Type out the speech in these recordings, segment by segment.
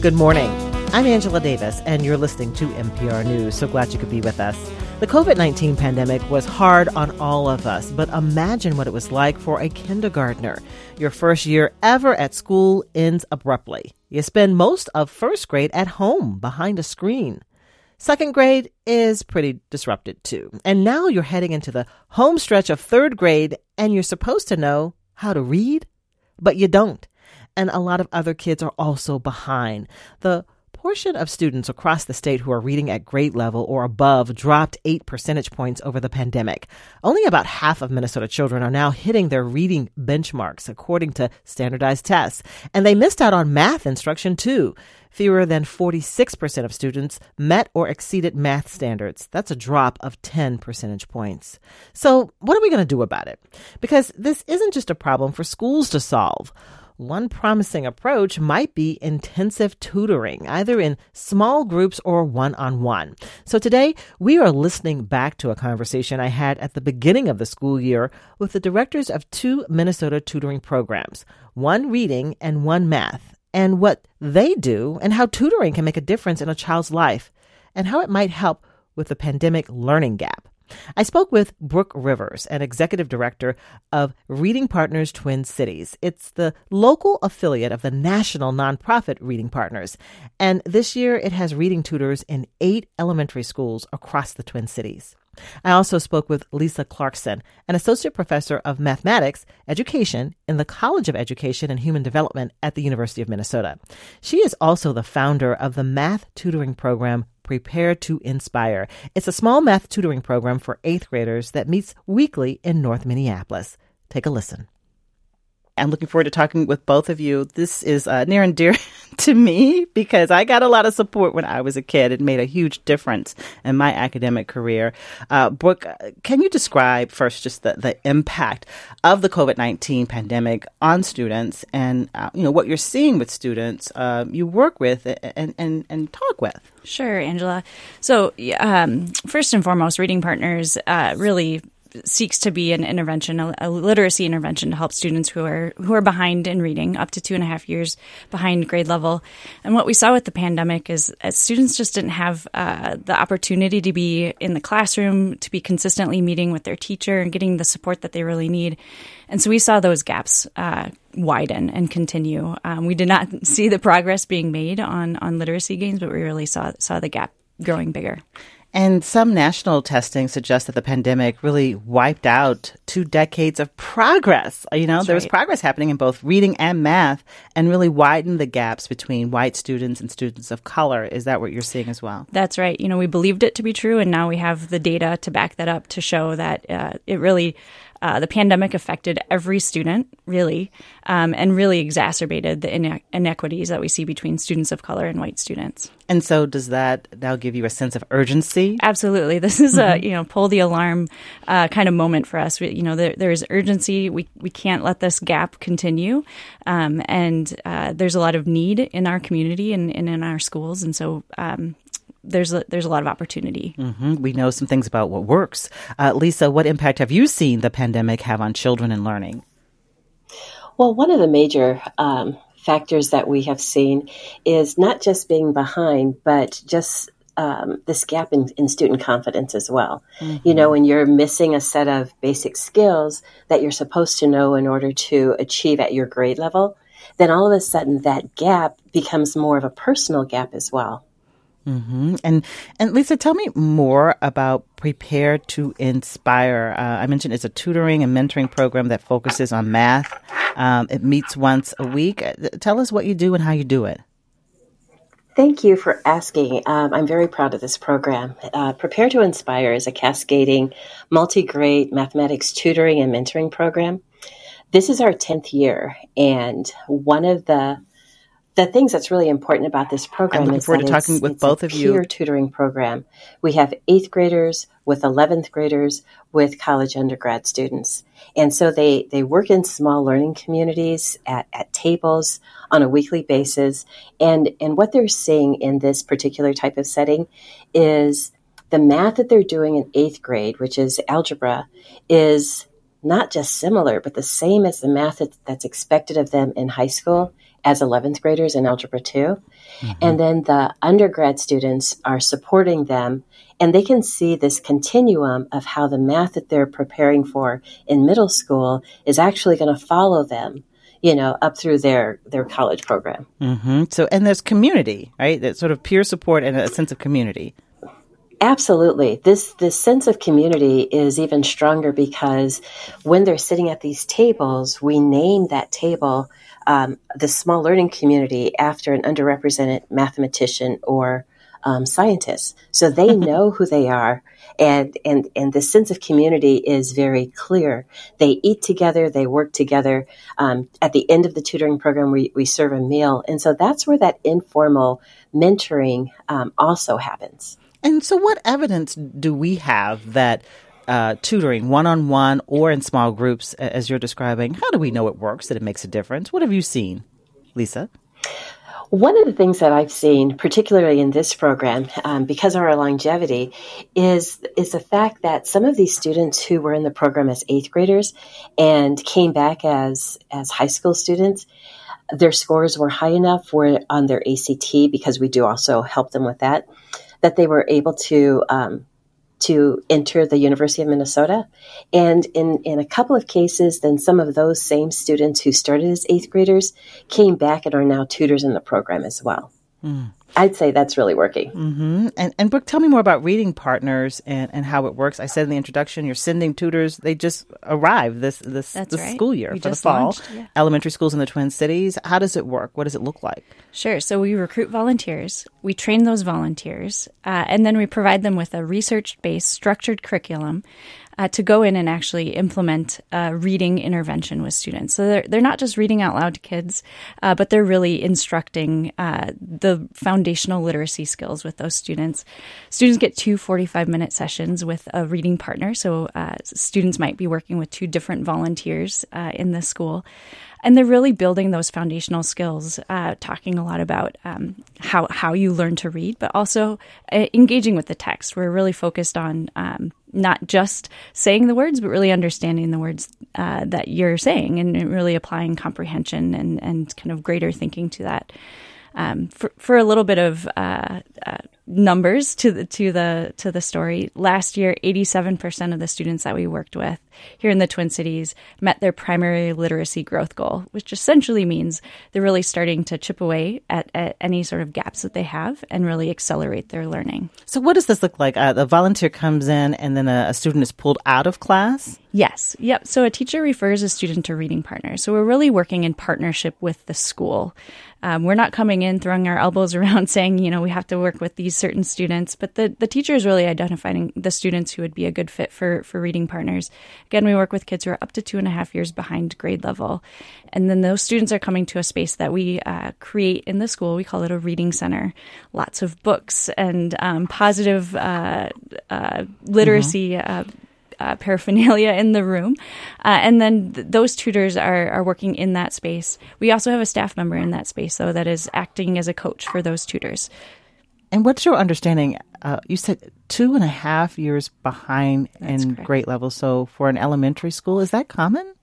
Good morning. I'm Angela Davis, and you're listening to MPR News. So glad you could be with us. The COVID 19 pandemic was hard on all of us, but imagine what it was like for a kindergartner. Your first year ever at school ends abruptly. You spend most of first grade at home behind a screen. Second grade is pretty disrupted too. And now you're heading into the home stretch of third grade, and you're supposed to know how to read, but you don't. And a lot of other kids are also behind. The portion of students across the state who are reading at grade level or above dropped 8 percentage points over the pandemic. Only about half of Minnesota children are now hitting their reading benchmarks according to standardized tests. And they missed out on math instruction too. Fewer than 46% of students met or exceeded math standards. That's a drop of 10 percentage points. So, what are we going to do about it? Because this isn't just a problem for schools to solve. One promising approach might be intensive tutoring, either in small groups or one on one. So today, we are listening back to a conversation I had at the beginning of the school year with the directors of two Minnesota tutoring programs, one reading and one math, and what they do and how tutoring can make a difference in a child's life, and how it might help with the pandemic learning gap. I spoke with Brooke Rivers, an executive director of Reading Partners Twin Cities. It's the local affiliate of the national nonprofit Reading Partners. And this year it has reading tutors in eight elementary schools across the Twin Cities. I also spoke with Lisa Clarkson, an associate professor of mathematics education in the College of Education and Human Development at the University of Minnesota. She is also the founder of the math tutoring program Prepare to Inspire. It's a small math tutoring program for eighth graders that meets weekly in North Minneapolis. Take a listen. I'm looking forward to talking with both of you. This is uh, near and dear to me because I got a lot of support when I was a kid. It made a huge difference in my academic career. Uh, Brooke, can you describe first just the, the impact of the COVID 19 pandemic on students and uh, you know what you're seeing with students uh, you work with and, and, and talk with? Sure, Angela. So, um, first and foremost, Reading Partners uh, really seeks to be an intervention, a, a, literacy intervention to help students who are who are behind in reading, up to two and a half years behind grade level. And what we saw with the pandemic is, as students just didn't have uh, the opportunity to be in the classroom, to be consistently meeting with their teacher and getting the support that they really need. And so we saw those gaps uh, widen and continue. Um, we did not see the progress being made on on literacy gains, but we really saw saw the gap growing bigger. And some national testing suggests that the pandemic really wiped out two decades of progress. You know, That's there was progress happening in both reading and math and really widened the gaps between white students and students of color. Is that what you're seeing as well? That's right. You know, we believed it to be true, and now we have the data to back that up to show that uh, it really uh, the pandemic affected every student, really, um, and really exacerbated the ine- inequities that we see between students of color and white students. And so, does that now give you a sense of urgency? Absolutely. This is mm-hmm. a you know pull the alarm uh, kind of moment for us. We, you know, there, there is urgency. We we can't let this gap continue, um, and uh, there's a lot of need in our community and, and in our schools. And so, um, there's a, there's a lot of opportunity. Mm-hmm. We know some things about what works. Uh, Lisa, what impact have you seen the pandemic have on children and learning? Well, one of the major um, factors that we have seen is not just being behind, but just um, this gap in, in, student confidence as well. Mm-hmm. You know, when you're missing a set of basic skills that you're supposed to know in order to achieve at your grade level, then all of a sudden that gap becomes more of a personal gap as well. Mm-hmm. And and Lisa, tell me more about Prepare to Inspire. Uh, I mentioned it's a tutoring and mentoring program that focuses on math. Um, it meets once a week. Uh, tell us what you do and how you do it. Thank you for asking. Um, I'm very proud of this program. Uh, Prepare to Inspire is a cascading, multi grade mathematics tutoring and mentoring program. This is our 10th year, and one of the the things that's really important about this program I'm looking is forward that to talking it's, with it's both a of peer you. tutoring program. We have eighth graders with 11th graders with college undergrad students. And so they, they work in small learning communities at, at tables on a weekly basis. And, and what they're seeing in this particular type of setting is the math that they're doing in eighth grade, which is algebra, is not just similar, but the same as the math that's expected of them in high school as 11th graders in Algebra 2. Mm-hmm. And then the undergrad students are supporting them, and they can see this continuum of how the math that they're preparing for in middle school is actually going to follow them you know, up through their their college program. Mm-hmm. So, and there's community, right? That sort of peer support and a sense of community. Absolutely. This this sense of community is even stronger because when they're sitting at these tables, we name that table um, the small learning community after an underrepresented mathematician or um, scientist. So they know who they are, and and and the sense of community is very clear. They eat together, they work together. Um, at the end of the tutoring program, we we serve a meal, and so that's where that informal mentoring um, also happens. And so, what evidence do we have that uh, tutoring, one on one or in small groups, as you're describing, how do we know it works, that it makes a difference? What have you seen, Lisa? One of the things that I've seen, particularly in this program, um, because of our longevity, is is the fact that some of these students who were in the program as eighth graders and came back as as high school students, their scores were high enough for on their ACT because we do also help them with that that they were able to um, to enter the University of Minnesota. And in, in a couple of cases, then some of those same students who started as eighth graders came back and are now tutors in the program as well. Mm. I'd say that's really working. Mm-hmm. And, and Brooke, tell me more about reading partners and, and how it works. I said in the introduction, you're sending tutors. They just arrived this this, this right. school year we for the fall. Launched, yeah. Elementary schools in the Twin Cities. How does it work? What does it look like? Sure. So we recruit volunteers. We train those volunteers, uh, and then we provide them with a research based, structured curriculum uh, to go in and actually implement a reading intervention with students. So they're, they're not just reading out loud to kids, uh, but they're really instructing uh, the foundational literacy skills with those students. Students get two 45 minute sessions with a reading partner. So uh, students might be working with two different volunteers uh, in the school and they're really building those foundational skills, uh, talking a lot about um, how how you learn to read, but also uh, engaging with the text. We're really focused on um, not just saying the words, but really understanding the words uh, that you're saying, and really applying comprehension and and kind of greater thinking to that. Um, for for a little bit of uh, uh, numbers to the to the to the story. Last year, 87% of the students that we worked with here in the Twin Cities met their primary literacy growth goal, which essentially means they're really starting to chip away at, at any sort of gaps that they have and really accelerate their learning. So, what does this look like? Uh, the volunteer comes in, and then a, a student is pulled out of class. Yes. Yep. So a teacher refers a student to reading partners. So we're really working in partnership with the school. Um, we're not coming in throwing our elbows around saying, you know, we have to work with these certain students, but the, the teacher is really identifying the students who would be a good fit for, for reading partners. Again, we work with kids who are up to two and a half years behind grade level. And then those students are coming to a space that we uh, create in the school. We call it a reading center. Lots of books and um, positive uh, uh, literacy. Mm-hmm. Uh, paraphernalia in the room. Uh, and then th- those tutors are, are working in that space. We also have a staff member in that space, though, that is acting as a coach for those tutors. And what's your understanding? Uh, you said two and a half years behind That's in correct. grade level. So for an elementary school, is that common?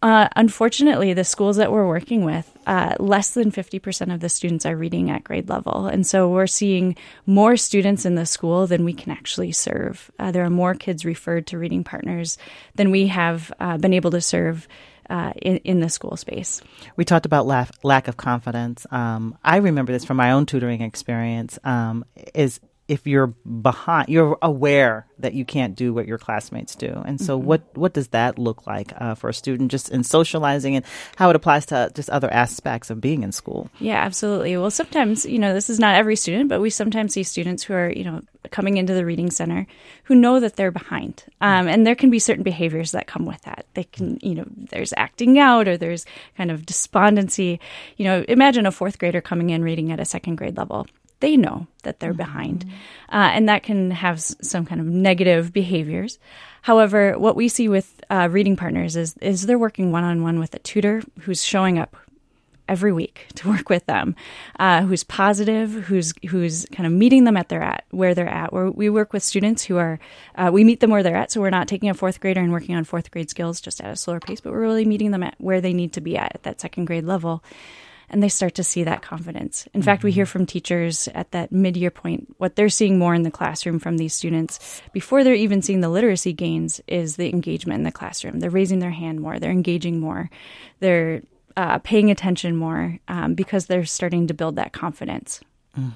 Uh, unfortunately, the schools that we're working with, uh, less than 50% of the students are reading at grade level. And so we're seeing more students in the school than we can actually serve. Uh, there are more kids referred to reading partners than we have uh, been able to serve uh, in, in the school space. We talked about lack, lack of confidence. Um, I remember this from my own tutoring experience. Um, is if you're behind, you're aware that you can't do what your classmates do. And so, mm-hmm. what what does that look like uh, for a student, just in socializing and how it applies to just other aspects of being in school? Yeah, absolutely. Well, sometimes you know this is not every student, but we sometimes see students who are you know coming into the reading center who know that they're behind, um, and there can be certain behaviors that come with that. They can you know there's acting out or there's kind of despondency. You know, imagine a fourth grader coming in reading at a second grade level they know that they're mm-hmm. behind. Uh, and that can have some kind of negative behaviors. However, what we see with uh, reading partners is, is they're working one on one with a tutor who's showing up every week to work with them, uh, who's positive, who's who's kind of meeting them at their at where they're at. Where we work with students who are, uh, we meet them where they're at. So we're not taking a fourth grader and working on fourth grade skills just at a slower pace, but we're really meeting them at where they need to be at at that second grade level. And they start to see that confidence. In mm-hmm. fact, we hear from teachers at that mid year point what they're seeing more in the classroom from these students before they're even seeing the literacy gains is the engagement in the classroom. They're raising their hand more, they're engaging more, they're uh, paying attention more um, because they're starting to build that confidence. Mm.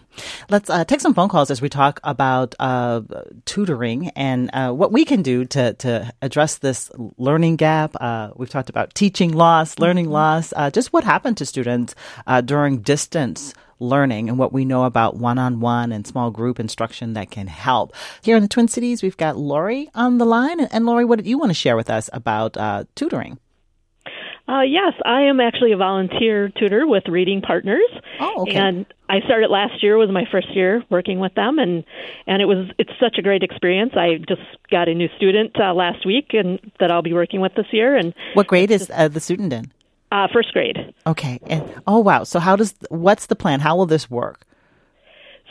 Let's uh, take some phone calls as we talk about uh, tutoring and uh, what we can do to, to address this learning gap. Uh, we've talked about teaching loss, learning mm-hmm. loss, uh, just what happened to students uh, during distance learning and what we know about one-on-one and small group instruction that can help. Here in the Twin Cities, we've got Lori on the line. And Lori, what did you want to share with us about tutoring? Uh, yes, I am actually a volunteer tutor with Reading Partners. Oh, okay. And I started last year was my first year working with them, and and it was it's such a great experience. I just got a new student uh, last week, and that I'll be working with this year. And what grade is uh, the student in? Uh, first grade. Okay. And oh wow. So how does what's the plan? How will this work?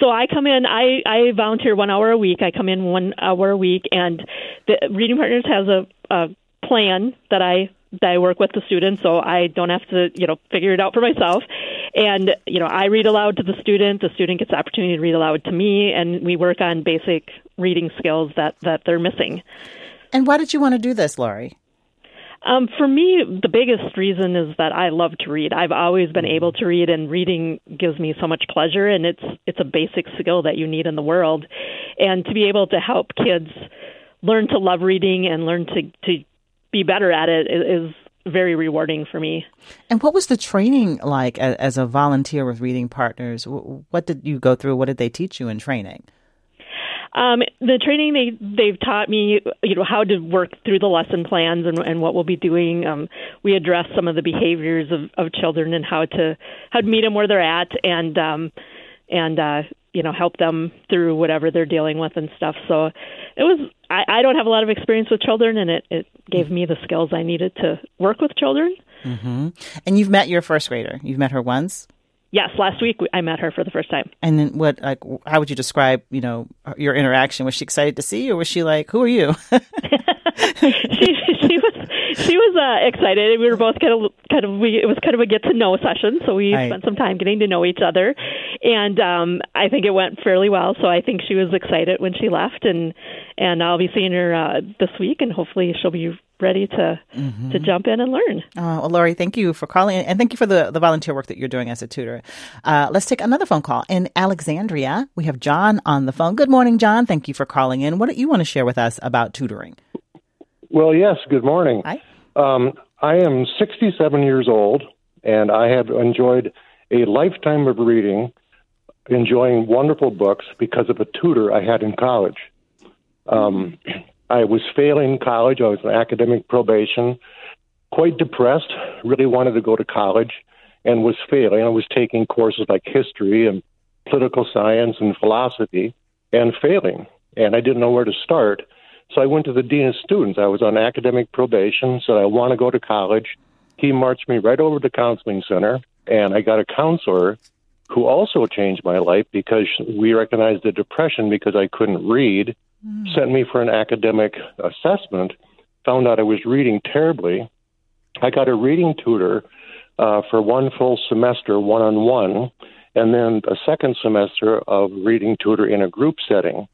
So I come in. I I volunteer one hour a week. I come in one hour a week, and the Reading Partners has a, a plan that I I work with the students, so I don't have to, you know, figure it out for myself. And you know, I read aloud to the student. The student gets the opportunity to read aloud to me, and we work on basic reading skills that that they're missing. And why did you want to do this, Laurie? Um, for me, the biggest reason is that I love to read. I've always been able to read, and reading gives me so much pleasure. And it's it's a basic skill that you need in the world, and to be able to help kids learn to love reading and learn to to be better at it is very rewarding for me. And what was the training like as a volunteer with Reading Partners? What did you go through? What did they teach you in training? Um, the training they they've taught me, you know, how to work through the lesson plans and, and what we'll be doing. Um, we address some of the behaviors of, of children and how to how to meet them where they're at, and um, and uh, you know help them through whatever they're dealing with and stuff. So it was I, I don't have a lot of experience with children, and it it gave me the skills I needed to work with children. Mm-hmm. And you've met your first grader. You've met her once. Yes, last week I met her for the first time. And then what? Like, how would you describe, you know, your interaction? Was she excited to see you, or was she like, "Who are you"? she she was she was uh, excited. We were both kind of kind of we it was kind of a get to know session, so we right. spent some time getting to know each other, and um, I think it went fairly well. So I think she was excited when she left, and and I'll be seeing her uh, this week, and hopefully she'll be ready to mm-hmm. to jump in and learn. Oh, well, Lori, thank you for calling, and thank you for the, the volunteer work that you're doing as a tutor. Uh, let's take another phone call. In Alexandria, we have John on the phone. Good morning, John. Thank you for calling in. What do you want to share with us about tutoring? Well, yes, good morning. Hi. Um, I am 67 years old, and I have enjoyed a lifetime of reading, enjoying wonderful books because of a tutor I had in college. Um, I was failing college. I was on academic probation, quite depressed, really wanted to go to college, and was failing. I was taking courses like history and political science and philosophy and failing. And I didn't know where to start. So I went to the dean of students. I was on academic probation, said I want to go to college. He marched me right over to the counseling center, and I got a counselor who also changed my life because we recognized the depression because I couldn't read, mm. sent me for an academic assessment, found out I was reading terribly. I got a reading tutor uh, for one full semester, one on one, and then a second semester of reading tutor in a group setting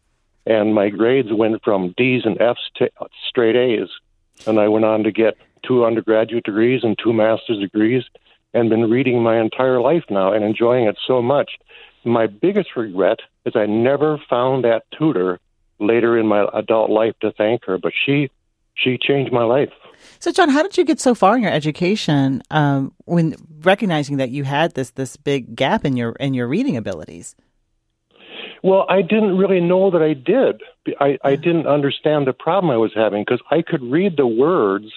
and my grades went from D's and F's to straight A's. And I went on to get two undergraduate degrees and two master's degrees, and been reading my entire life now and enjoying it so much. My biggest regret is I never found that tutor later in my adult life to thank her, but she she changed my life. So, John, how did you get so far in your education um, when recognizing that you had this this big gap in your in your reading abilities? Well, I didn't really know that I did. I, I didn't understand the problem I was having because I could read the words.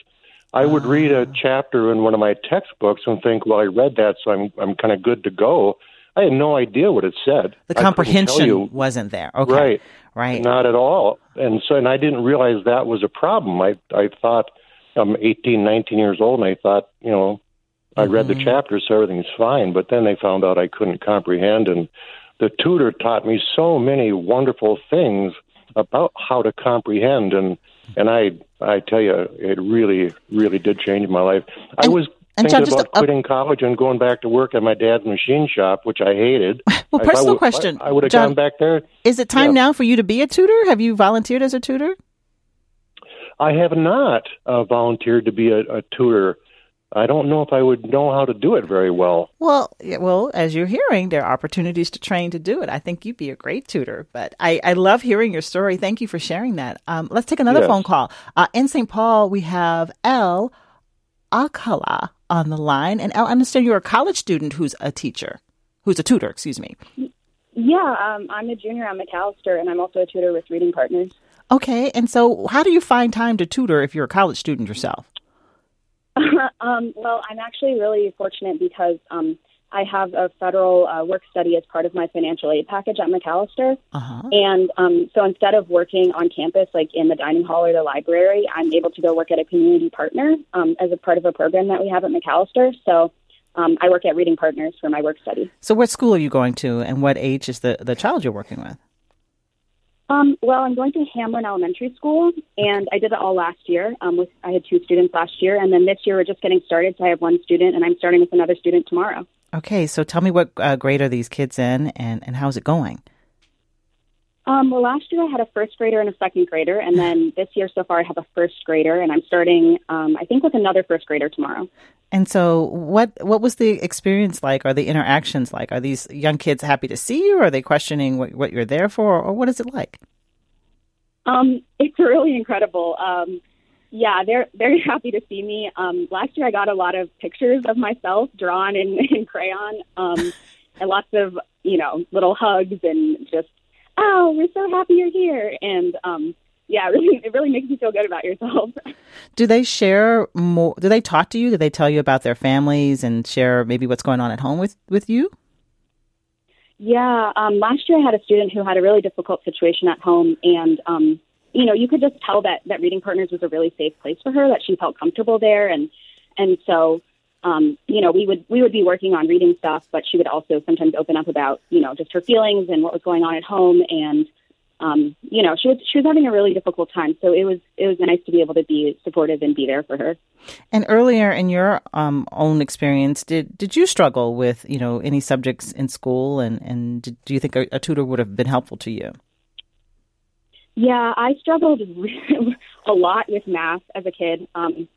I would read a ah. chapter in one of my textbooks and think, "Well, I read that, so I'm I'm kind of good to go." I had no idea what it said. The comprehension wasn't there. Okay. Right. Right. Not at all. And so, and I didn't realize that was a problem. I I thought I'm 18, 19 years old, and I thought, you know, I read the mm-hmm. chapter, so everything's fine. But then they found out I couldn't comprehend, and the tutor taught me so many wonderful things about how to comprehend and and I I tell you it really really did change my life. I and, was and thinking John, about quitting college and going back to work at my dad's machine shop, which I hated. well, personal question. I, I would have gone back there. Is it time yeah. now for you to be a tutor? Have you volunteered as a tutor? I have not uh, volunteered to be a, a tutor. I don't know if I would know how to do it very well. Well, yeah, well, as you're hearing, there are opportunities to train to do it. I think you'd be a great tutor. But I, I love hearing your story. Thank you for sharing that. Um, let's take another yes. phone call. Uh, in St. Paul, we have L. Akala on the line, and I understand you're a college student who's a teacher, who's a tutor. Excuse me. Yeah, um, I'm a junior at Macalester, and I'm also a tutor with Reading Partners. Okay, and so how do you find time to tutor if you're a college student yourself? um, well, I'm actually really fortunate because um, I have a federal uh, work study as part of my financial aid package at Macalester. Uh-huh. And um, so instead of working on campus, like in the dining hall or the library, I'm able to go work at a community partner um, as a part of a program that we have at Macalester. So um, I work at Reading Partners for my work study. So, what school are you going to, and what age is the, the child you're working with? Um, well, I'm going to Hamline Elementary School, and I did it all last year. Um, with I had two students last year, and then this year we're just getting started. So I have one student, and I'm starting with another student tomorrow. Okay, so tell me what uh, grade are these kids in, and and how's it going? Um, well, last year I had a first grader and a second grader, and then this year so far I have a first grader, and I'm starting, um, I think, with another first grader tomorrow. And so, what what was the experience like? Are the interactions like? Are these young kids happy to see you? Are they questioning what, what you're there for, or what is it like? Um, it's really incredible. Um, yeah, they're very happy to see me. Um, last year, I got a lot of pictures of myself drawn in, in crayon, um, and lots of you know little hugs and just oh, we're so happy you're here, and um, yeah, it really, it really makes you feel good about yourself. Do they share more? Do they talk to you? Do they tell you about their families and share maybe what's going on at home with with you? Yeah, um, last year I had a student who had a really difficult situation at home, and um, you know, you could just tell that that Reading Partners was a really safe place for her, that she felt comfortable there, and and so um, you know, we would we would be working on reading stuff, but she would also sometimes open up about you know just her feelings and what was going on at home, and um, you know, she was she was having a really difficult time. So it was it was nice to be able to be supportive and be there for her. And earlier in your um, own experience, did did you struggle with you know any subjects in school, and and did, do you think a, a tutor would have been helpful to you? Yeah, I struggled a lot with math as a kid. Um,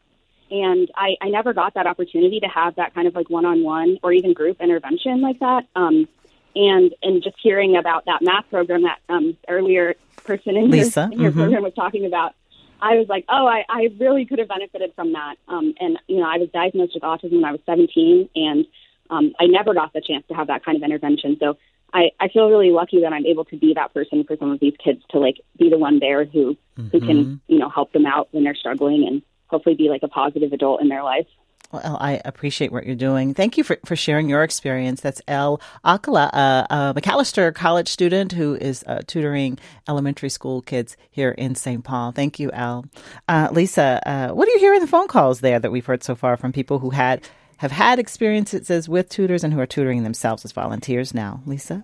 and I, I never got that opportunity to have that kind of like one-on-one or even group intervention like that. Um, and and just hearing about that math program that um, earlier person in Lisa. your, in your mm-hmm. program was talking about, I was like, oh, I, I really could have benefited from that. Um, and you know, I was diagnosed with autism when I was 17, and um, I never got the chance to have that kind of intervention. So I, I feel really lucky that I'm able to be that person for some of these kids to like be the one there who mm-hmm. who can mm-hmm. you know help them out when they're struggling and hopefully be like a positive adult in their life. Well, I appreciate what you're doing. Thank you for, for sharing your experience. That's El Akala, uh, a Macalester college student who is uh, tutoring elementary school kids here in St. Paul. Thank you, El. Uh, Lisa, uh, what do you hear in the phone calls there that we've heard so far from people who had have had experiences with tutors and who are tutoring themselves as volunteers now? Lisa?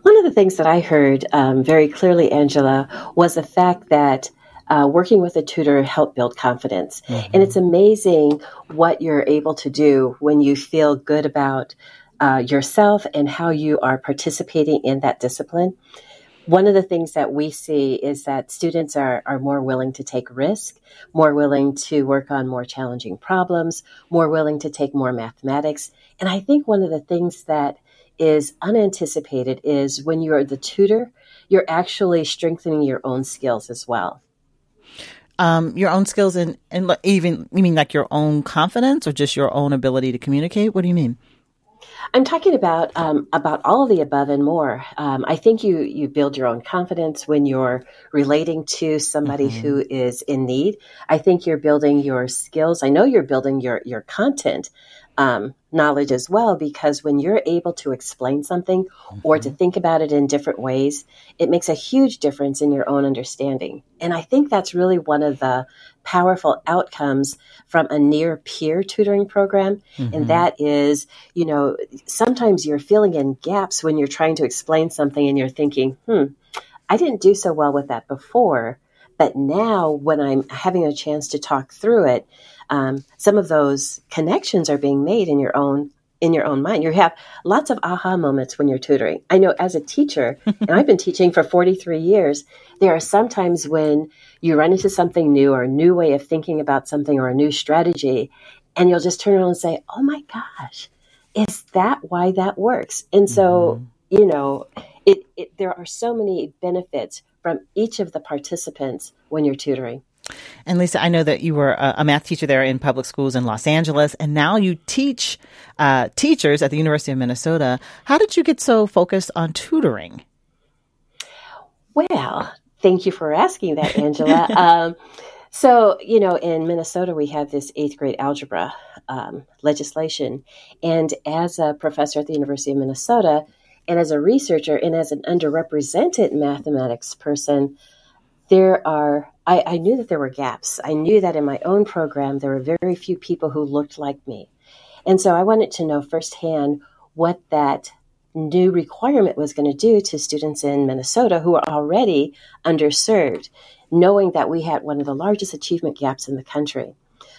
One of the things that I heard um, very clearly, Angela, was the fact that uh, working with a tutor help build confidence. Mm-hmm. And it's amazing what you're able to do when you feel good about uh, yourself and how you are participating in that discipline. One of the things that we see is that students are, are more willing to take risk, more willing to work on more challenging problems, more willing to take more mathematics. And I think one of the things that is unanticipated is when you're the tutor, you're actually strengthening your own skills as well um, your own skills and, and even, you mean like your own confidence or just your own ability to communicate? What do you mean? I'm talking about um, about all of the above and more. Um, I think you you build your own confidence when you're relating to somebody mm-hmm. who is in need. I think you're building your skills. I know you're building your your content um, knowledge as well because when you're able to explain something mm-hmm. or to mm-hmm. think about it in different ways, it makes a huge difference in your own understanding. And I think that's really one of the powerful outcomes from a near peer tutoring program. Mm-hmm. And that is, you know, sometimes you're filling in gaps when you're trying to explain something and you're thinking, hmm, I didn't do so well with that before But now, when I'm having a chance to talk through it, um, some of those connections are being made in your own in your own mind. You have lots of aha moments when you're tutoring. I know as a teacher, and I've been teaching for 43 years, there are sometimes when you run into something new or a new way of thinking about something or a new strategy, and you'll just turn around and say, Oh my gosh, is that why that works? And so, mm-hmm. you know, it, it, there are so many benefits from each of the participants when you're tutoring. And Lisa, I know that you were a, math teacher there in public schools in Los Angeles, and now you teach uh, teachers at the University of Minnesota. How did you get so focused on tutoring? Well, thank you for asking that, Angela. um, so, you know, in Minnesota, we have this eighth grade algebra um, legislation. And as a professor at the University of Minnesota, and as a researcher, and as an underrepresented mathematics person, there are I, I, knew that there were gaps. I knew that in my own program there were very few people who looked like me. And so I wanted to know firsthand what that new requirement was going to do to students in Minnesota who are already underserved, knowing that we had one of the largest achievement gaps in the country.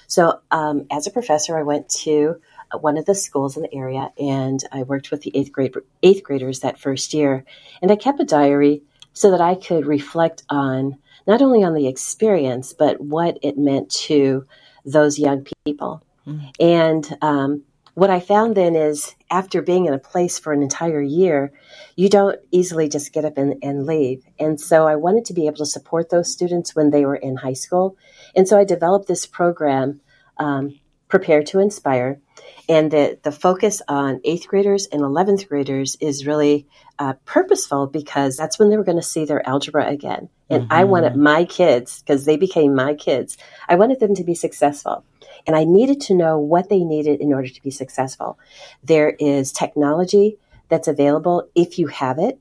So, um, as a professor, I went to one of the schools in the area and I worked with the eighth grade eighth graders that first year, and I kept a diary so that I could reflect on not only on the experience but what it meant to those young people. Mm-hmm. And um, what I found then is after being in a place for an entire year, you don't easily just get up and, and leave. And so I wanted to be able to support those students when they were in high school. And so I developed this program, um, Prepare to Inspire. And the, the focus on eighth graders and 11th graders is really uh, purposeful because that's when they were going to see their algebra again. And mm-hmm. I wanted my kids, because they became my kids, I wanted them to be successful. And I needed to know what they needed in order to be successful. There is technology that's available if you have it.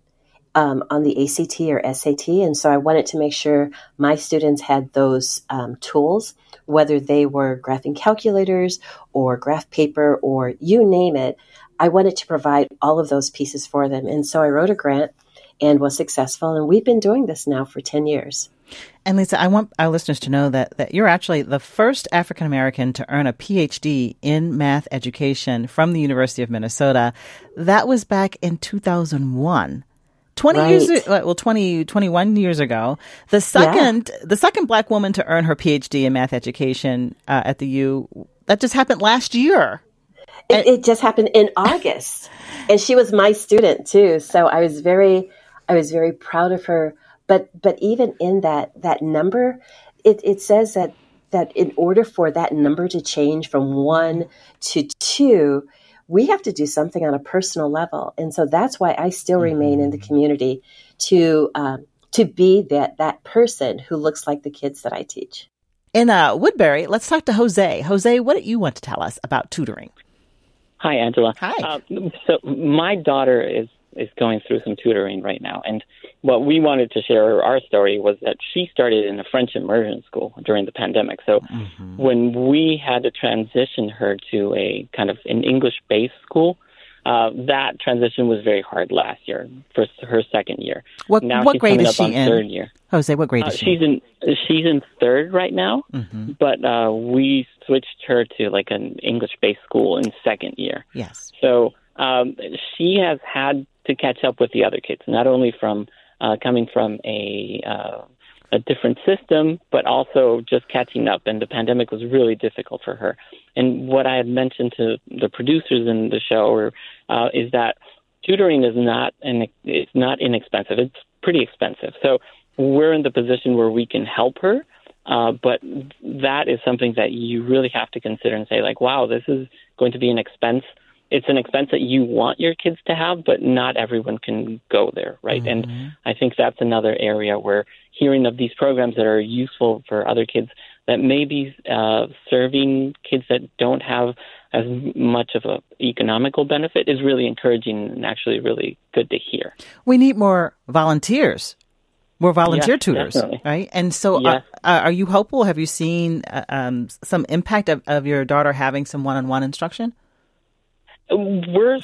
Um, on the ACT or SAT. And so I wanted to make sure my students had those um, tools, whether they were graphing calculators or graph paper or you name it. I wanted to provide all of those pieces for them. And so I wrote a grant and was successful. And we've been doing this now for 10 years. And Lisa, I want our listeners to know that, that you're actually the first African American to earn a PhD in math education from the University of Minnesota. That was back in 2001. 20 right. years well 20 21 years ago the second yeah. the second black woman to earn her phd in math education uh, at the u that just happened last year it, it just happened in august and she was my student too so i was very i was very proud of her but but even in that that number, it, it says that that in order for that number to change from one to two, we have to do something on a personal level, and so that's why I still mm-hmm. remain in the community to um, to be that that person who looks like the kids that I teach. In uh, Woodbury, let's talk to Jose. Jose, what do you want to tell us about tutoring? Hi, Angela. Hi. Uh, so my daughter is is going through some tutoring right now. And what we wanted to share our story was that she started in a French immersion school during the pandemic. So mm-hmm. when we had to transition her to a kind of an English based school, uh, that transition was very hard last year for her second year. What, now what grade is she in? Third year. Jose, what grade uh, is she? She's in she's in third right now, mm-hmm. but uh, we switched her to like an English based school in second year. Yes. So um, she has had to catch up with the other kids, not only from uh, coming from a uh, a different system, but also just catching up. And the pandemic was really difficult for her. And what I had mentioned to the producers in the show or, uh, is that tutoring is not an, it's not inexpensive. It's pretty expensive. So we're in the position where we can help her. Uh, but that is something that you really have to consider and say, like, wow, this is going to be an expense it's an expense that you want your kids to have, but not everyone can go there, right? Mm-hmm. And I think that's another area where hearing of these programs that are useful for other kids that may be uh, serving kids that don't have as much of a economical benefit is really encouraging and actually really good to hear. We need more volunteers more volunteer yes, tutors, definitely. right? And so, yes. are, are, you hopeful? Have you seen uh, um, some impact of, of your daughter having some one-on-one instruction? We're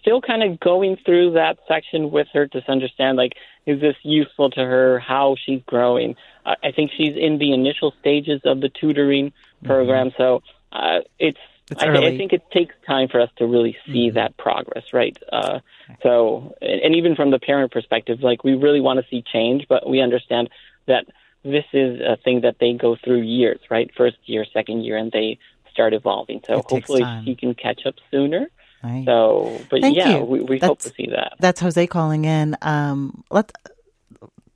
still kind of going through that section with her to understand like is this useful to her? How she's growing? I, I think she's in the initial stages of the tutoring program, mm-hmm. so uh, it's. It's I, early. I think it takes time for us to really see mm-hmm. that progress, right? Uh, so, and even from the parent perspective, like we really want to see change, but we understand that this is a thing that they go through years, right? First year, second year, and they start evolving. So it hopefully she can catch up sooner. Right. So, but Thank yeah, you. we, we hope to see that. That's Jose calling in. Um, let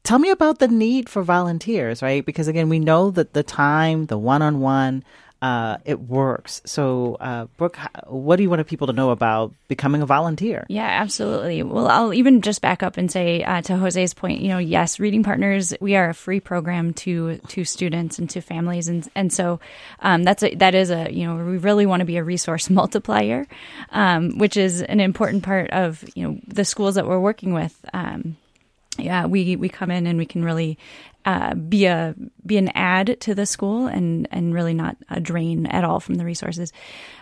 tell me about the need for volunteers, right? Because again, we know that the time, the one-on-one, uh, it works. So, uh, Brooke, what do you want people to know about becoming a volunteer? Yeah, absolutely. Well, I'll even just back up and say uh, to Jose's point, you know, yes, Reading Partners, we are a free program to to students and to families, and and so um, that's a, that is a you know we really want to be a resource multiplier, um, which is an important part of you know the schools that we're working with. Um, yeah, we we come in and we can really uh, be a be an add to the school and and really not a drain at all from the resources.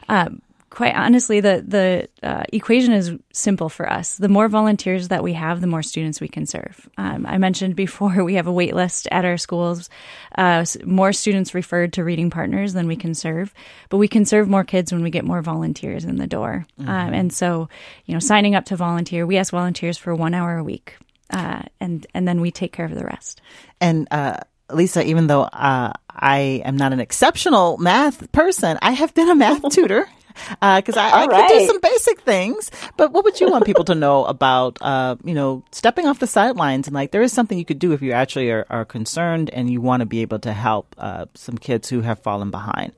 Uh, quite honestly, the the uh, equation is simple for us. The more volunteers that we have, the more students we can serve. Um, I mentioned before we have a wait list at our schools. Uh, more students referred to reading partners than we can serve, but we can serve more kids when we get more volunteers in the door. Mm-hmm. Um, and so, you know, signing up to volunteer, we ask volunteers for one hour a week uh, and and then we take care of the rest. And uh, Lisa, even though uh, I am not an exceptional math person, I have been a math tutor. Because uh, I, I right. can do some basic things, but what would you want people to know about, uh, you know, stepping off the sidelines and like there is something you could do if you actually are, are concerned and you want to be able to help uh, some kids who have fallen behind.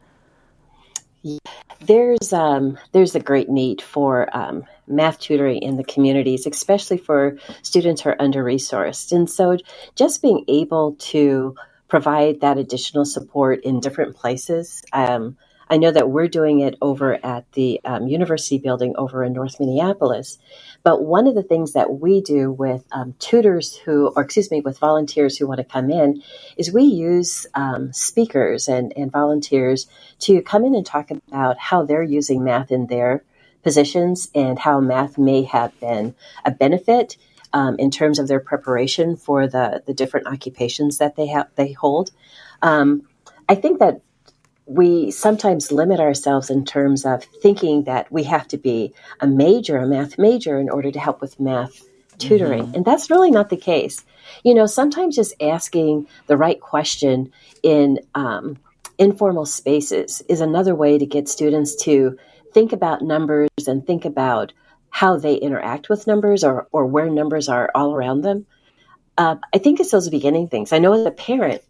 There's um, there's a great need for um, math tutoring in the communities, especially for students who are under resourced. And so, just being able to provide that additional support in different places. Um, I know that we're doing it over at the um, university building over in North Minneapolis. But one of the things that we do with um, tutors who, or excuse me, with volunteers who want to come in, is we use um, speakers and, and volunteers to come in and talk about how they're using math in their positions and how math may have been a benefit um, in terms of their preparation for the, the different occupations that they have they hold. Um, I think that we sometimes limit ourselves in terms of thinking that we have to be a major, a math major, in order to help with math tutoring. Mm-hmm. And that's really not the case. You know, sometimes just asking the right question in um, informal spaces is another way to get students to think about numbers and think about how they interact with numbers or, or where numbers are all around them. Uh, I think it's those beginning things. I know as a parent,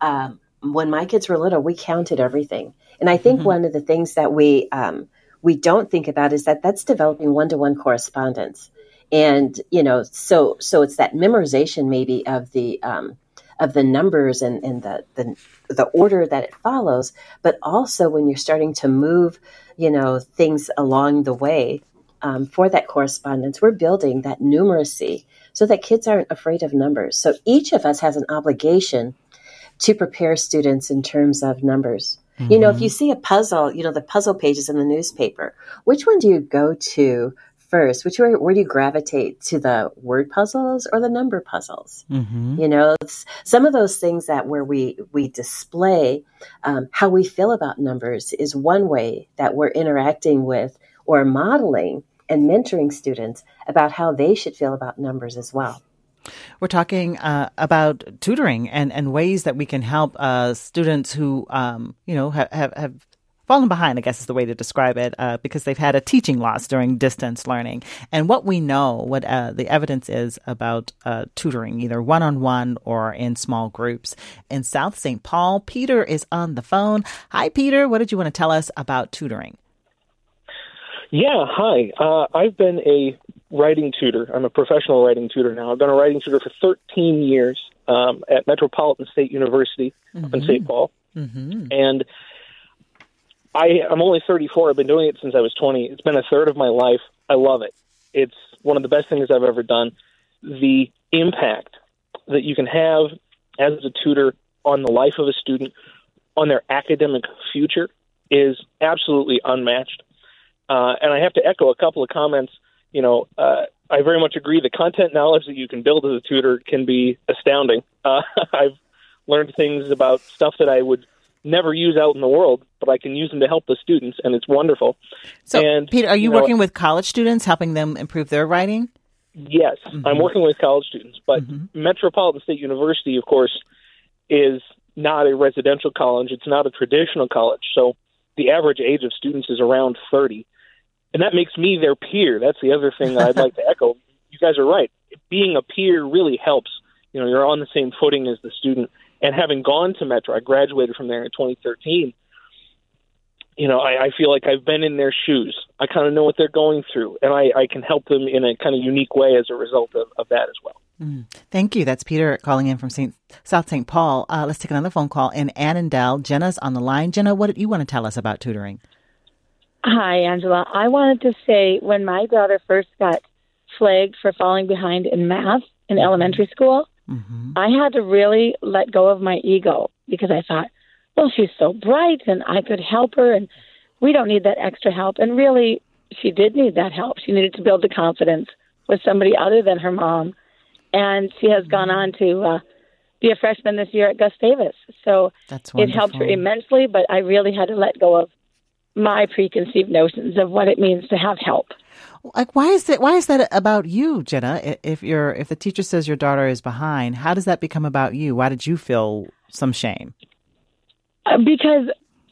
um, when my kids were little, we counted everything. And I think mm-hmm. one of the things that we um, we don't think about is that that's developing one to one correspondence. And you know, so so it's that memorization maybe of the um, of the numbers and, and the, the the order that it follows, but also when you're starting to move, you know, things along the way um, for that correspondence, we're building that numeracy so that kids aren't afraid of numbers. So each of us has an obligation to prepare students in terms of numbers. Mm-hmm. You know, if you see a puzzle, you know, the puzzle pages in the newspaper, which one do you go to first? Which where, where do you gravitate to the word puzzles or the number puzzles? Mm-hmm. You know, some of those things that where we we display um, how we feel about numbers is one way that we're interacting with or modeling and mentoring students about how they should feel about numbers as well. We're talking uh, about tutoring and, and ways that we can help uh, students who, um, you know, have, have, have fallen behind, I guess is the way to describe it, uh, because they've had a teaching loss during distance learning. And what we know, what uh, the evidence is about uh, tutoring, either one on one or in small groups. In South St. Paul, Peter is on the phone. Hi, Peter. What did you want to tell us about tutoring? Yeah, hi. Uh, I've been a writing tutor. I'm a professional writing tutor now. I've been a writing tutor for 13 years um, at Metropolitan State University mm-hmm. in St. Paul. Mm-hmm. And I, I'm only 34. I've been doing it since I was 20. It's been a third of my life. I love it. It's one of the best things I've ever done. The impact that you can have as a tutor on the life of a student, on their academic future, is absolutely unmatched. Uh, and I have to echo a couple of comments you know, uh, I very much agree. The content knowledge that you can build as a tutor can be astounding. Uh, I've learned things about stuff that I would never use out in the world, but I can use them to help the students, and it's wonderful. So, and, Peter, are you, you know, working with college students, helping them improve their writing? Yes, Mm-hmm. I'm working with college students, but Metropolitan State University, of course, is not a residential college. It's not a traditional college, so the average age of students is around 30, and that makes me their peer. That's the other thing that I'd like to echo. You guys are right. Being a peer really helps. You know, you're on the same footing as the student. And having gone to Metro, I graduated from there in 2013 you know, I, I feel like I've been in their shoes. I kind of know what they're going through, and I, I can help them in a kind of unique way as a result of, of that as well. Thank you. That's Peter calling in from Saint, South St. Paul. Uh, let's take another phone call. In Annandale, Jenna's on the line. Jenna, what did you want to tell us about tutoring? Hi, Angela. I wanted to say when my daughter first got flagged for falling behind in math in mm-hmm. elementary school, mm-hmm. I had to really let go of my ego because I thought, well, she's so bright and I could help her and we don't need that extra help. And really, she did need that help. She needed to build the confidence with somebody other than her mom. And she has gone mm-hmm. on to uh, be a freshman this year at Gustavus. So That's it helped her immensely, but I really had to let go of my preconceived notions of what it means to have help. Like, why is that? Why is that about you, Jenna? If you're, if the teacher says your daughter is behind, how does that become about you? Why did you feel some shame? Uh, because,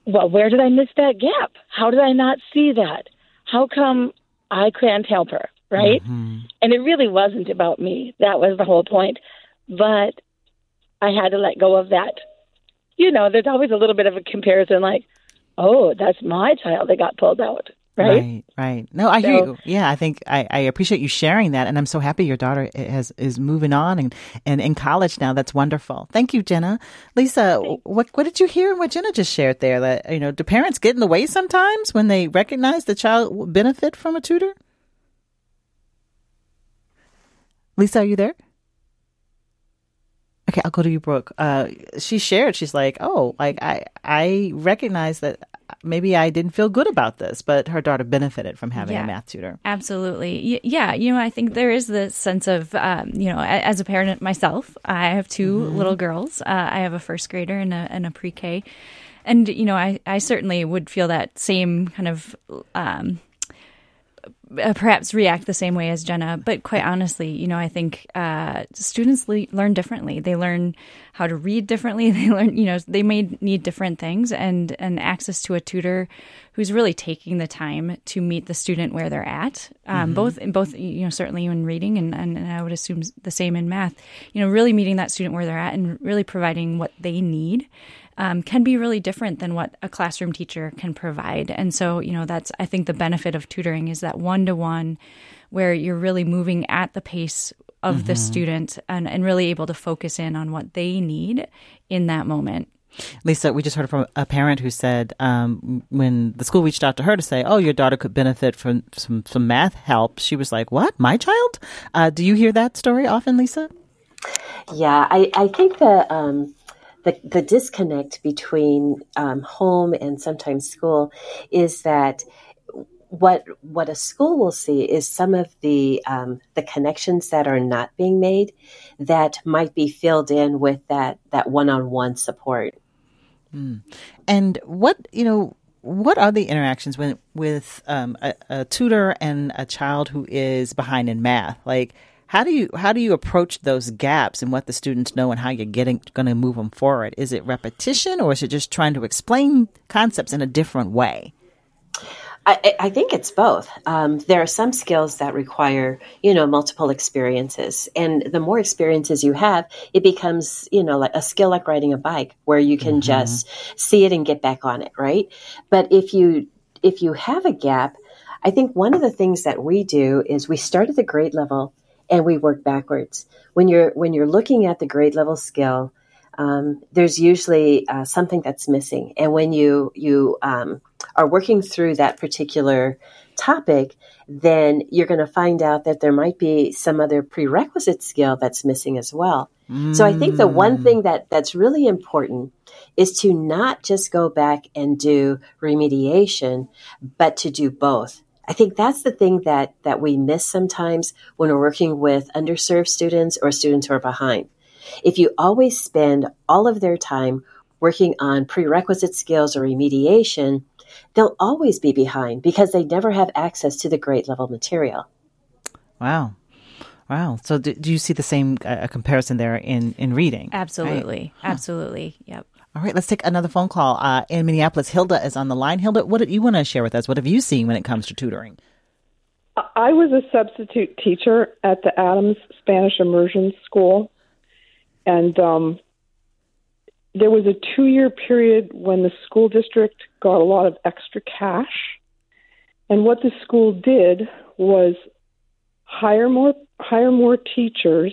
well, where did I miss that gap? How did I not see that? How come I can't help her, right? And it really wasn't about me. That was the whole point. But I had to let go of that. You know, there's always a little bit of a comparison like, oh, that's my child that got pulled out, right? Right, right. No, I hear you. Yeah, I think I, I appreciate you sharing that, and I'm so happy your daughter has is moving on and, and in college now. That's wonderful. Thank you, Jenna. Lisa, what what did you hear in what Jenna just shared there? That you know, do parents get in the way sometimes when they recognize the child benefit from a tutor? Lisa, are you there? Okay, I'll go to you, Brooke. Uh, she shared. She's like, "Oh, like I, I recognize that maybe I didn't feel good about this, but her daughter benefited from having a math tutor." Absolutely. Y- Yeah. You know, I think there is this sense of, um, you know, a- as a parent myself, I have 2 little girls. Uh, I have a first grader and a, and a pre K. And, you know, I, I certainly would feel that same kind of, um, uh, perhaps react the same way as Jenna, but quite honestly, you know, I think uh, students le- learn differently. They learn how to read differently. They learn, you know, they may need different things, and and access to a tutor who's really taking the time to meet the student where they're at, um, both in both, you know, certainly in reading and, and and I would assume the same in math. You know, really meeting that student where they're at and really providing what they need um, can be really different than what a classroom teacher can provide. And so, you know, that's, I think, the benefit of tutoring is that one to one where you're really moving at the pace of the student and, and really able to focus in on what they need in that moment. Lisa, we just heard from a parent who said um, when the school reached out to her to say, "Oh, your daughter could benefit from some some math help," she was like, "What? My child?" Uh, do you hear that story often, Lisa? Yeah, I, I think that um, the the disconnect between um, home and sometimes school is that what what a school will see is some of the um, the connections that are not being made that might be filled in with that that one on one support. And what you know, what are the interactions when with um, a, a tutor and a child who is behind in math? Like, how do you how do you approach those gaps and what the students know and how you're getting going to move them forward? Is it repetition or is it just trying to explain concepts in a different way? I, I- I think it's both. Um, there are some skills that require, you know, multiple experiences, and the more experiences you have, it becomes, you know, like a skill like riding a bike, where you can just see it and get back on it, right? But if you if you have a gap, I think one of the things that we do is we start at the grade level and we work backwards. When you're when you're looking at the grade level skill, um, there's usually uh, something that's missing, and when you you um, are working through that particular topic, then you're going to find out that there might be some other prerequisite skill that's missing as well. So I think the one thing that that's really important is to not just go back and do remediation, but to do both. I think that's the thing that, that we miss sometimes when we're working with underserved students or students who are behind. If you always spend all of their time working on prerequisite skills or remediation, they'll always be behind because they never have access to the grade level material. Wow. Wow. So do, do you see the same uh, comparison there in, in reading? Absolutely. Right? Absolutely. Yep. All right, let's take another phone call. Uh, in Minneapolis, Hilda is on the line. Hilda, what do you want to share with us? What have you seen when it comes to tutoring? I was a substitute teacher at the Adams Spanish Immersion School, and um, there was a two year period when the school district got a lot of extra cash. And what the school did was hire more hire more teachers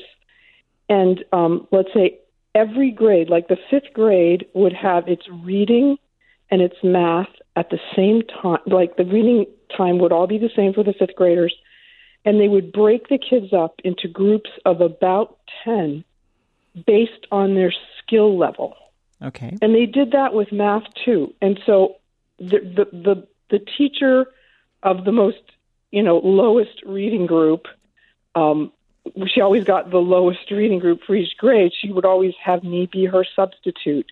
and um, let's say every grade, like the fifth grade, would have its reading and its math at the same time. Like the reading time would all be the same for the fifth graders. And they would break the kids up into groups of about 10 based on their skill level. Okay. And they did that with math too. And so the, the, the, the teacher of the most, you know, lowest reading group um, she always got the lowest reading group for each grade. She would always have me be her substitute.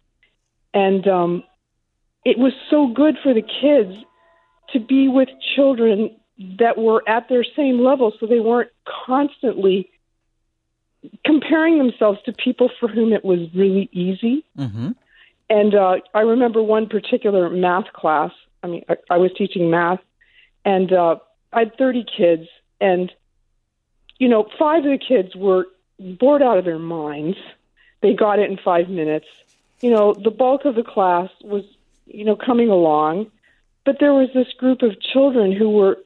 And um, it was so good for the kids to be with children that were at their same level so they weren't constantly comparing themselves to people for whom it was really easy. Mm-hmm. And uh, I remember one particular math class. I mean, I, I was teaching math, and uh, I had 30 kids, and you know, five of the kids were bored out of their minds. They got it in five minutes. You know, the bulk of the class was, you know, coming along, but there was this group of children who were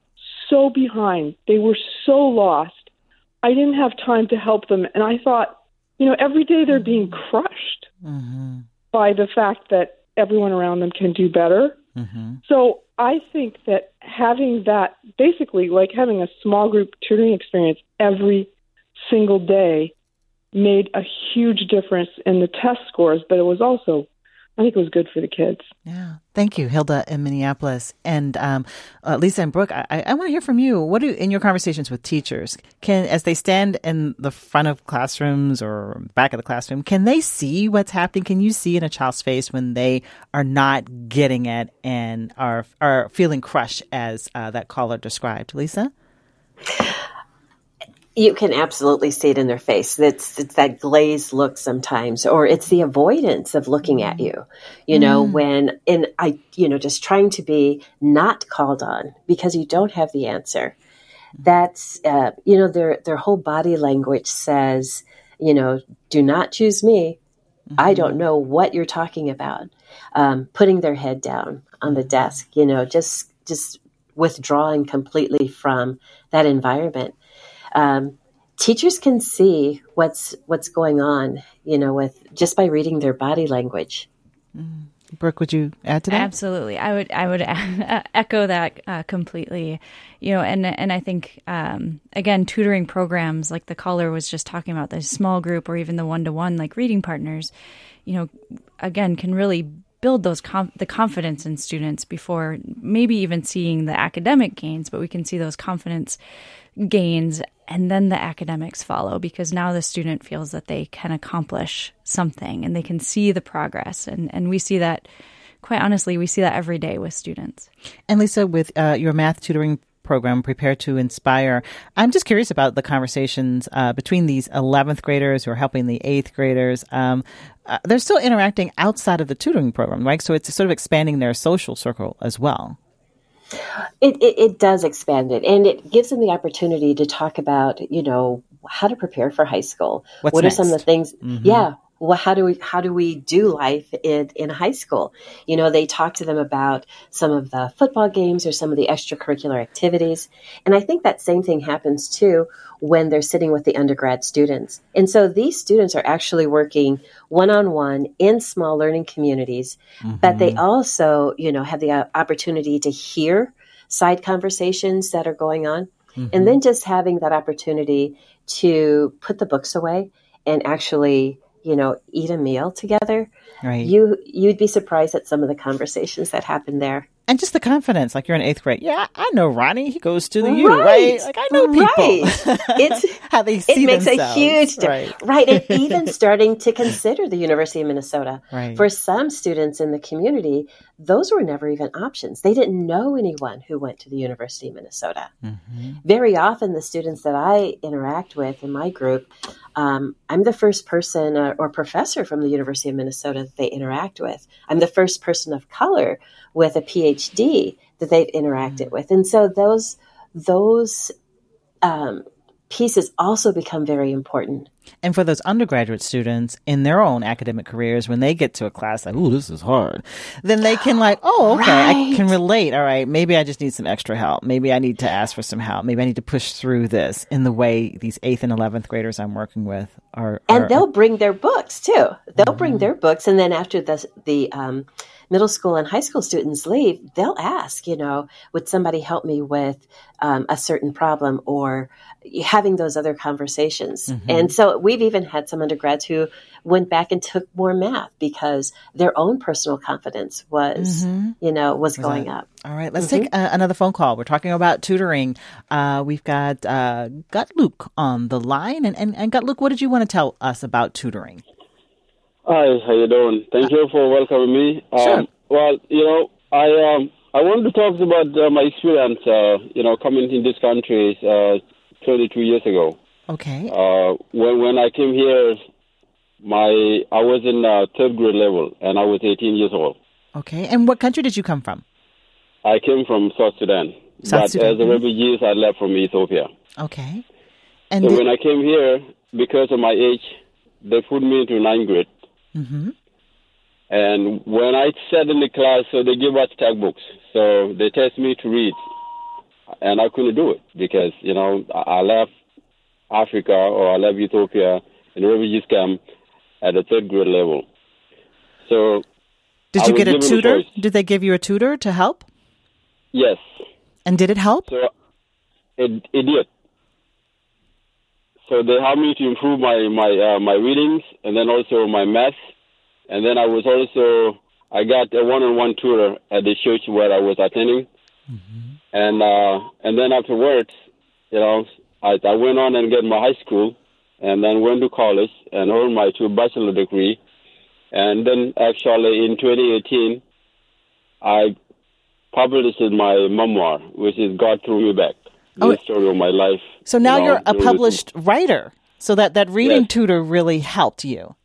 so behind. They were so lost. I didn't have time to help them. And I thought, you know, every day they're being crushed mm-hmm. by the fact that everyone around them can do better. Mm-hmm. So I think that having that basically like having a small group tutoring experience every single day made a huge difference in the test scores, but it was also I think it was good for the kids. Yeah. Thank you, Hilda in Minneapolis. And um, uh, Lisa and Brooke, I, I want to hear from you. What do, in your conversations with teachers, can, as they stand in the front of classrooms or back of the classroom, can they see what's happening? Can you see in a child's face when they are not getting it and are, are feeling crushed as uh, that caller described? Lisa? You can absolutely see it in their face. It's it's that glazed look sometimes, or it's the avoidance of looking at you. You know, mm. when in I you know just trying to be not called on because you don't have the answer. That's uh, you know their their whole body language says you know do not choose me. Mm-hmm. I don't know what you're talking about. Um, putting their head down on the desk, you know, just just withdrawing completely from that environment um, teachers can see what's what's going on, you know, with just by reading their body language. Mm. Brooke, would you add to that? Absolutely, I would. I would echo that uh, completely. You know, and and I think um, again, tutoring programs like the caller was just talking about, the small group or even the one to one, like reading partners. You know, again, can really build those com- the confidence in students before maybe even seeing the academic gains, but we can see those confidence gains and then the academics follow because now the student feels that they can accomplish something and they can see the progress. And and we see that quite honestly we see that every day with students. And lisa with uh, your math tutoring program prepare to inspire i'm just curious about the conversations uh, between these 11th graders who are helping the 8th graders um, uh, they're still interacting outside of the tutoring program right so it's sort of expanding their social circle as well it, it, it, does expand it, and it gives them the opportunity to talk about, you know, how to prepare for high school. What's what next? are some of the things? Mm-hmm. Yeah. Well, how do we how do we do life in in high school? You know, they talk to them about some of the football games or some of the extracurricular activities, and I think that same thing happens too when they're sitting with the undergrad students. And so these students are actually working one on one in small learning communities, mm-hmm. but they also, you know, have the uh, opportunity to hear side conversations that are going on. Mm-hmm. And then just having that opportunity to put the books away and actually, you know, eat a meal together. Right. You you'd be surprised at some of the conversations that happen there. And just the confidence, like you're in eighth grade. Yeah, I know Ronnie. He goes to the U, right? Like I know people. Right. It's how they see it makes themselves. a huge difference right. right and even starting to consider the university of minnesota Right. for some students in the community those were never even options. They didn't know anyone who went to the university of minnesota. Mm-hmm. very often the students that i interact with in my group um, i'm the first person uh, or professor from the university of minnesota that they interact with. I'm the first person of color with a phd that they've interacted with. And so those those um, pieces also become very important And for those undergraduate students in their own academic careers, when they get to a class like, "Ooh, this is hard," then they can like, "Oh, okay, I can relate. All right, maybe I just need some extra help. Maybe I need to ask for some help. Maybe I need to push through this." In the way these eighth and eleventh graders I'm working with are, and are- they'll bring their books too. They'll bring Mm-hmm. their books, and then after the the um, middle school and high school students leave, they'll ask, you know, would somebody help me with um, a certain problem, or having those other conversations. Mm-hmm. And so we've even had some undergrads who went back and took more math because their own personal confidence was, you know, was, going up. All right, let's take uh, another phone call. We're talking about tutoring. Uh, we've got uh, Gatluak on the line, and and, and Gatluak. What did you want to tell us about tutoring? Hi, how you doing? Thank you for welcoming me. Um, Sure. Well, you know, I um I wanted to talk about uh, my experience. Uh, you know, coming in this country uh, 22 years ago. Okay. Uh, when when I came here, my I was in uh, third grade level, and I was 18 years old. Okay. And what country did you come from? I came from South Sudan, South but Sudan, as a refugee, I left from Ethiopia. Okay. And so did- when I came here, because of my age, they put me into ninth grade. Mhm. And when I sat in the class, so they give us textbooks. So they test me to read, and I couldn't do it because you know I left Africa or I left Ethiopia in a refugee camp at the third grade level. So Did you get a tutor? choice. Did they give you a tutor to help? Yes, And did it help? so it it did. So they helped me to improve my my uh, my readings and then also my math, and then I was also I got a one-on-one tutor at the church where I was attending, and uh, and then afterwards, you know, I I went on and get my high school, and then went to college and earned my two bachelor degree, and then actually in 2018, I published my memoir, which is God Threw Me Back, the Oh, story of my life. So now you're a published writer. So that that reading Yes. tutor really helped you.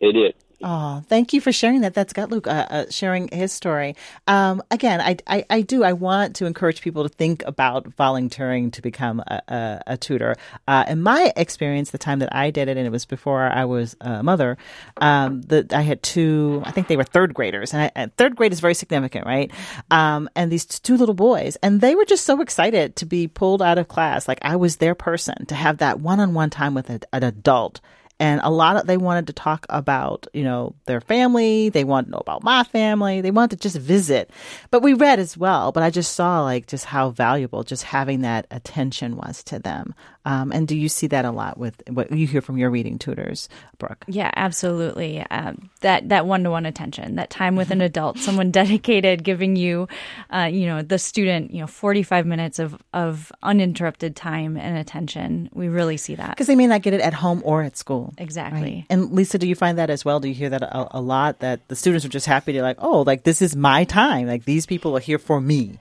It did. Oh, thank you for sharing that. That's Gatluak uh, uh, sharing his story. Um, again, I, I, I do. I want to encourage people to think about volunteering to become a, a, a tutor. Uh, in my experience, the time that I did it, and it was before I was a mother, um, I had two. I think they were third graders, and, I, and third grade is very significant, right? Um, and these two little boys, and they were just so excited to be pulled out of class. Like I was their person to have that one-on-one time with a, an adult and a lot of they wanted to talk about you know their family. They wanted to know about my family. They wanted to just visit. But we read as well but i just saw like just how valuable just having that attention was to them. Um, and do you see that a lot with what you hear from your reading tutors brooke? Yeah, absolutely. Um, that that one to one attention, that time with an adult, someone dedicated, giving you, uh, you know, the student, you know, forty five minutes of of uninterrupted time and attention. We really see that. because they may not get it at home or at school Exactly. right? and lisa do you find that as well do you hear that a, a lot that the students are just happy to like oh like this is my time like these people are here for me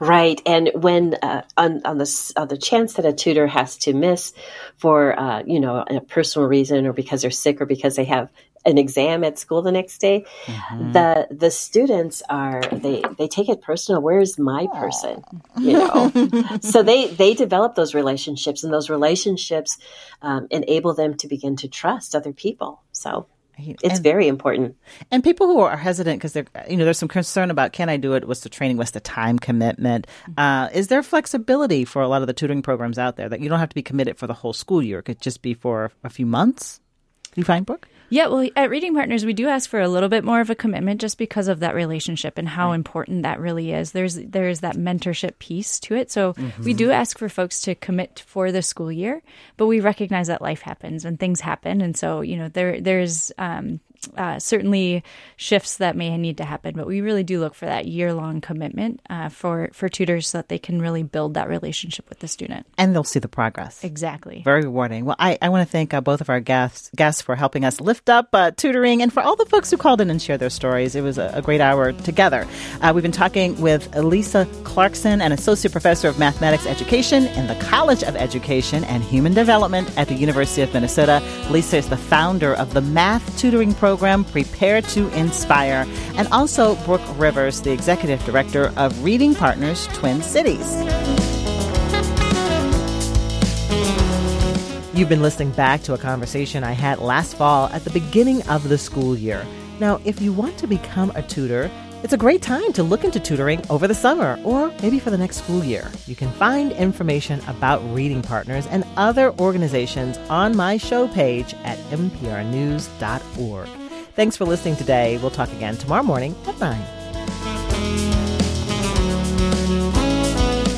Right, and when uh, on on the on the chance that a tutor has to miss for uh, you know a personal reason or because they're sick or because they have an exam at school the next day, the the students are they they take it personal. Where's my person? You know, so they they develop those relationships, and those relationships um, enable them to begin to trust other people. So it's And- very important. And people who are hesitant because they're, you know, there's some concern about can I do it? What's the training? What's the time commitment? Uh, is there flexibility for a lot of the tutoring programs out there that you don't have to be committed for the whole school year? It could just be for a few months. You find, Brooke? Yeah, well, at Reading Partners, we do ask for a little bit more of a commitment just because of that relationship and how important that really is. There's there's that mentorship piece to it. So we do ask for folks to commit for the school year, but we recognize that life happens and things happen, and so you know there there's um, uh, certainly shifts that may need to happen, but we really do look for that year long commitment uh, for for tutors so that they can really build that relationship with the student. And they'll see the progress. Exactly. Very rewarding. Well, I, I want to thank uh, both of our guests guests for helping us lift up uh, tutoring and for all the folks who called in and shared their stories. It was a, a great hour together. Uh, we've been talking with Elisa Clarkson, an associate professor of mathematics education in the College of Education and Human Development at the University of Minnesota. Lisa is the founder of the math tutoring program Prepare to Inspire, and also Brooke Rivers, the executive director of Reading Partners Twin Cities. You've been listening back to a conversation I had last fall at the beginning of the school year. Now, if you want to become a tutor, it's a great time to look into tutoring over the summer or maybe for the next school year. You can find information about Reading Partners and other organizations on my show page at mprnews.org. Thanks for listening today. We'll talk again tomorrow morning at 9.